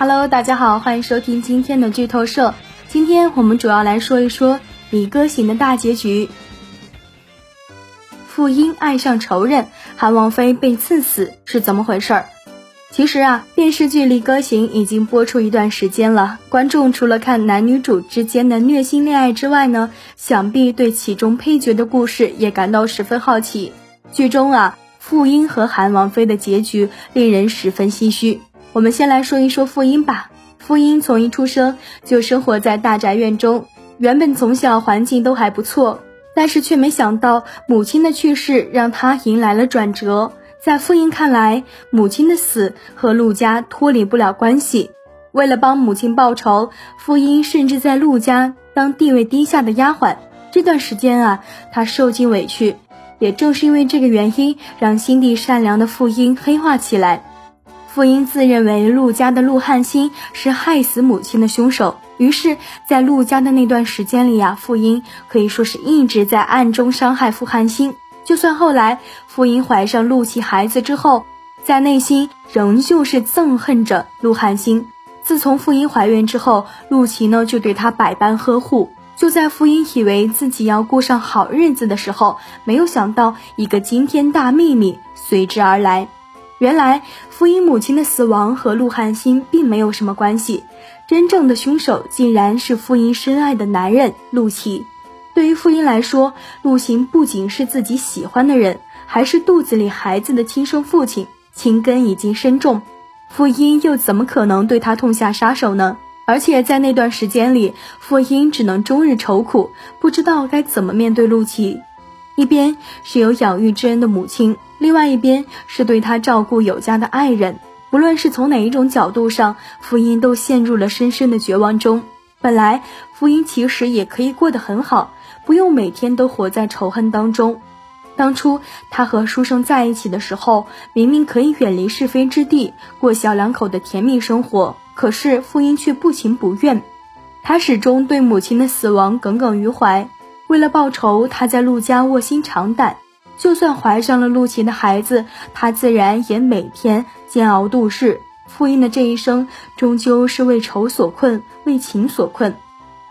Hello，大家好，欢迎收听今天的剧透社。今天我们主要来说一说《离歌行》的大结局。傅英爱上仇人，韩王妃被赐死是怎么回事儿？其实啊，电视剧《离歌行》已经播出一段时间了，观众除了看男女主之间的虐心恋爱之外呢，想必对其中配角的故事也感到十分好奇。剧中啊，傅英和韩王妃的结局令人十分唏嘘。我们先来说一说傅英吧。傅英从一出生就生活在大宅院中，原本从小环境都还不错，但是却没想到母亲的去世让他迎来了转折。在傅英看来，母亲的死和陆家脱离不了关系。为了帮母亲报仇，傅英甚至在陆家当地位低下的丫鬟。这段时间啊，她受尽委屈。也正是因为这个原因，让心地善良的傅英黑化起来。傅英自认为陆家的陆汉兴是害死母亲的凶手，于是，在陆家的那段时间里呀，傅英可以说是一直在暗中伤害傅汉兴。就算后来傅英怀上陆琪孩子之后，在内心仍旧是憎恨着陆汉兴。自从傅英怀孕之后，陆琪呢就对她百般呵护。就在傅英以为自己要过上好日子的时候，没有想到一个惊天大秘密随之而来。原来，傅英母亲的死亡和陆汉兴并没有什么关系，真正的凶手竟然是傅英深爱的男人陆琪。对于傅英来说，陆行不仅是自己喜欢的人，还是肚子里孩子的亲生父亲，情根已经深重。傅英又怎么可能对他痛下杀手呢？而且在那段时间里，傅英只能终日愁苦，不知道该怎么面对陆琪。一边是有养育之恩的母亲。另外一边是对他照顾有加的爱人，不论是从哪一种角度上，福音都陷入了深深的绝望中。本来福音其实也可以过得很好，不用每天都活在仇恨当中。当初他和书生在一起的时候，明明可以远离是非之地，过小两口的甜蜜生活，可是福音却不情不愿。他始终对母亲的死亡耿耿于怀，为了报仇，他在陆家卧薪尝胆。就算怀上了陆琪的孩子，他自然也每天煎熬度日。傅英的这一生终究是为仇所困，为情所困，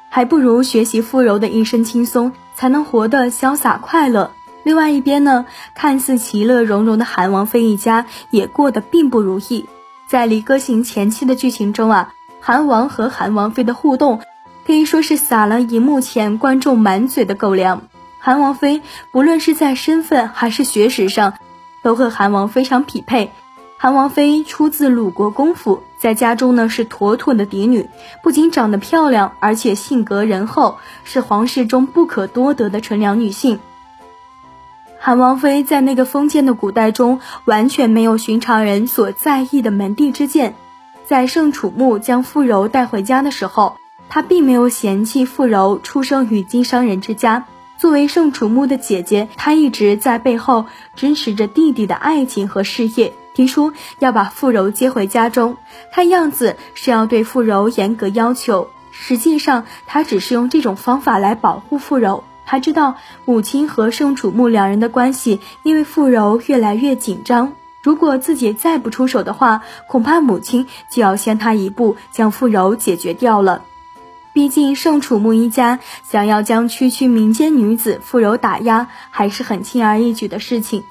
还不如学习傅柔的一身轻松，才能活得潇洒快乐。另外一边呢，看似其乐融融的韩王妃一家也过得并不如意。在离歌行前期的剧情中啊，韩王和韩王妃的互动可以说是撒了荧幕前观众满嘴的狗粮。韩王妃不论是在身份还是学识上，都和韩王非常匹配。韩王妃出自鲁国公府，在家中呢是妥妥的嫡女，不仅长得漂亮，而且性格仁厚，是皇室中不可多得的纯良女性。韩王妃在那个封建的古代中，完全没有寻常人所在意的门第之见。在盛楚木将傅柔带回家的时候，她并没有嫌弃傅柔出生于经商人之家。作为盛楚木的姐姐，她一直在背后支持着弟弟的爱情和事业，提出要把傅柔接回家中。看样子是要对傅柔严格要求，实际上她只是用这种方法来保护傅柔。她知道母亲和盛楚木两人的关系因为傅柔越来越紧张，如果自己再不出手的话，恐怕母亲就要先他一步将傅柔解决掉了。毕竟盛楚木一家想要将区区民间女子傅柔打压，还是很轻而易举的事情。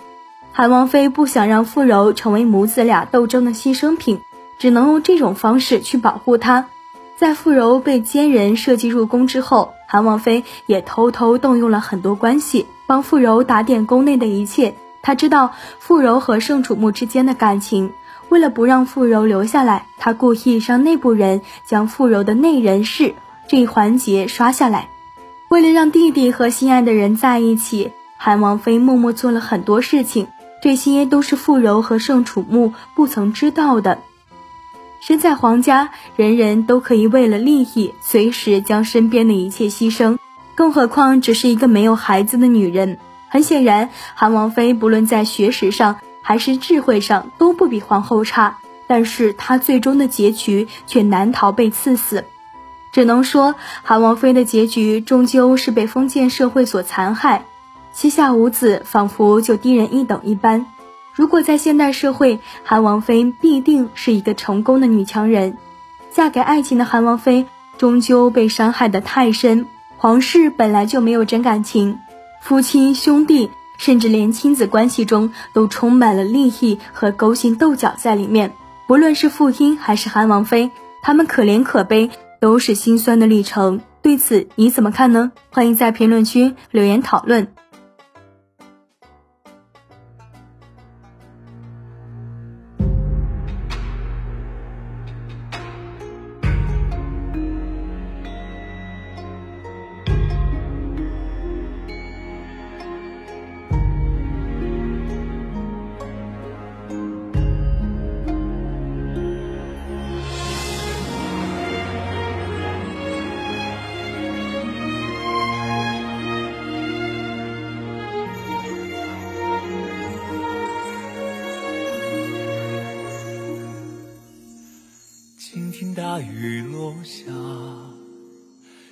韩王妃不想让傅柔成为母子俩斗争的牺牲品，只能用这种方式去保护她。在傅柔被奸人设计入宫之后，韩王妃也偷偷动用了很多关系，帮傅柔打点宫内的一切。她知道傅柔和盛楚木之间的感情，为了不让傅柔留下来，她故意让内部人将傅柔的内人事。这一环节刷下来，为了让弟弟和心爱的人在一起，韩王妃默默做了很多事情，这些都是傅柔和盛楚木不曾知道的。身在皇家，人人都可以为了利益随时将身边的一切牺牲，更何况只是一个没有孩子的女人。很显然，韩王妃不论在学识上还是智慧上都不比皇后差，但是她最终的结局却难逃被赐死。只能说，韩王妃的结局终究是被封建社会所残害，膝下无子，仿佛就低人一等一般。如果在现代社会，韩王妃必定是一个成功的女强人，嫁给爱情的韩王妃，终究被伤害的太深。皇室本来就没有真感情，夫妻、兄弟，甚至连亲子关系中都充满了利益和勾心斗角在里面。不论是傅英还是韩王妃，他们可怜可悲，都是心酸的历程。对此你怎么看呢？欢迎在评论区留言讨论。倾听大雨落下，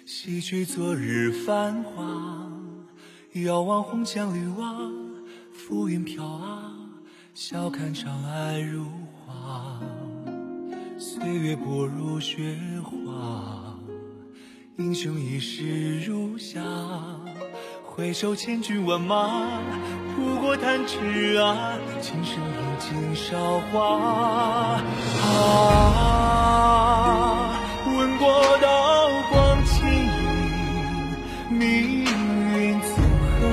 洗去昨日繁华。遥望红墙绿瓦，浮云飘啊，笑看长安如画。岁月薄如雪花，英雄一世如霞。回首千军万马，不过弹指啊，琴声已尽韶华。啊。过刀光剑影，命运纵横，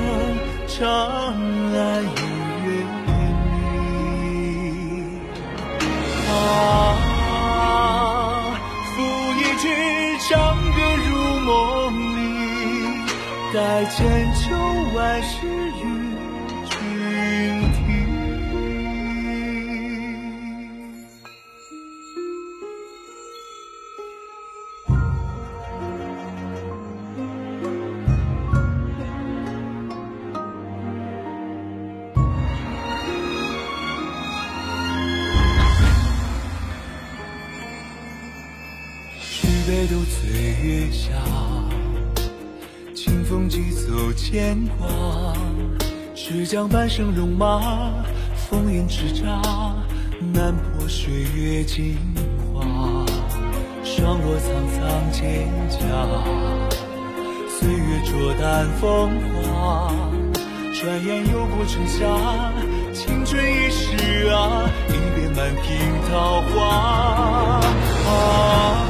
长安有月明。啊，赋一曲长歌入梦里，待千秋万世。北斗醉月下，清风急走牵挂。只将半生戎马，烽烟叱咤，难破岁月镜花。霜落苍苍蒹葭，岁月灼淡风华。转眼又过春夏，青春易逝啊，一别满庭桃花。啊。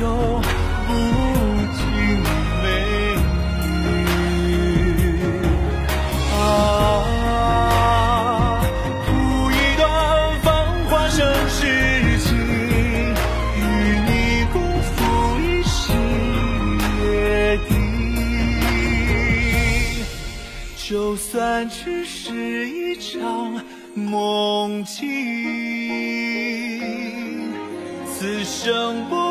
锦绣不尽美玉啊，谱一段芳华盛世情，与你共赴一世约定。就算只是一场梦境。此生不。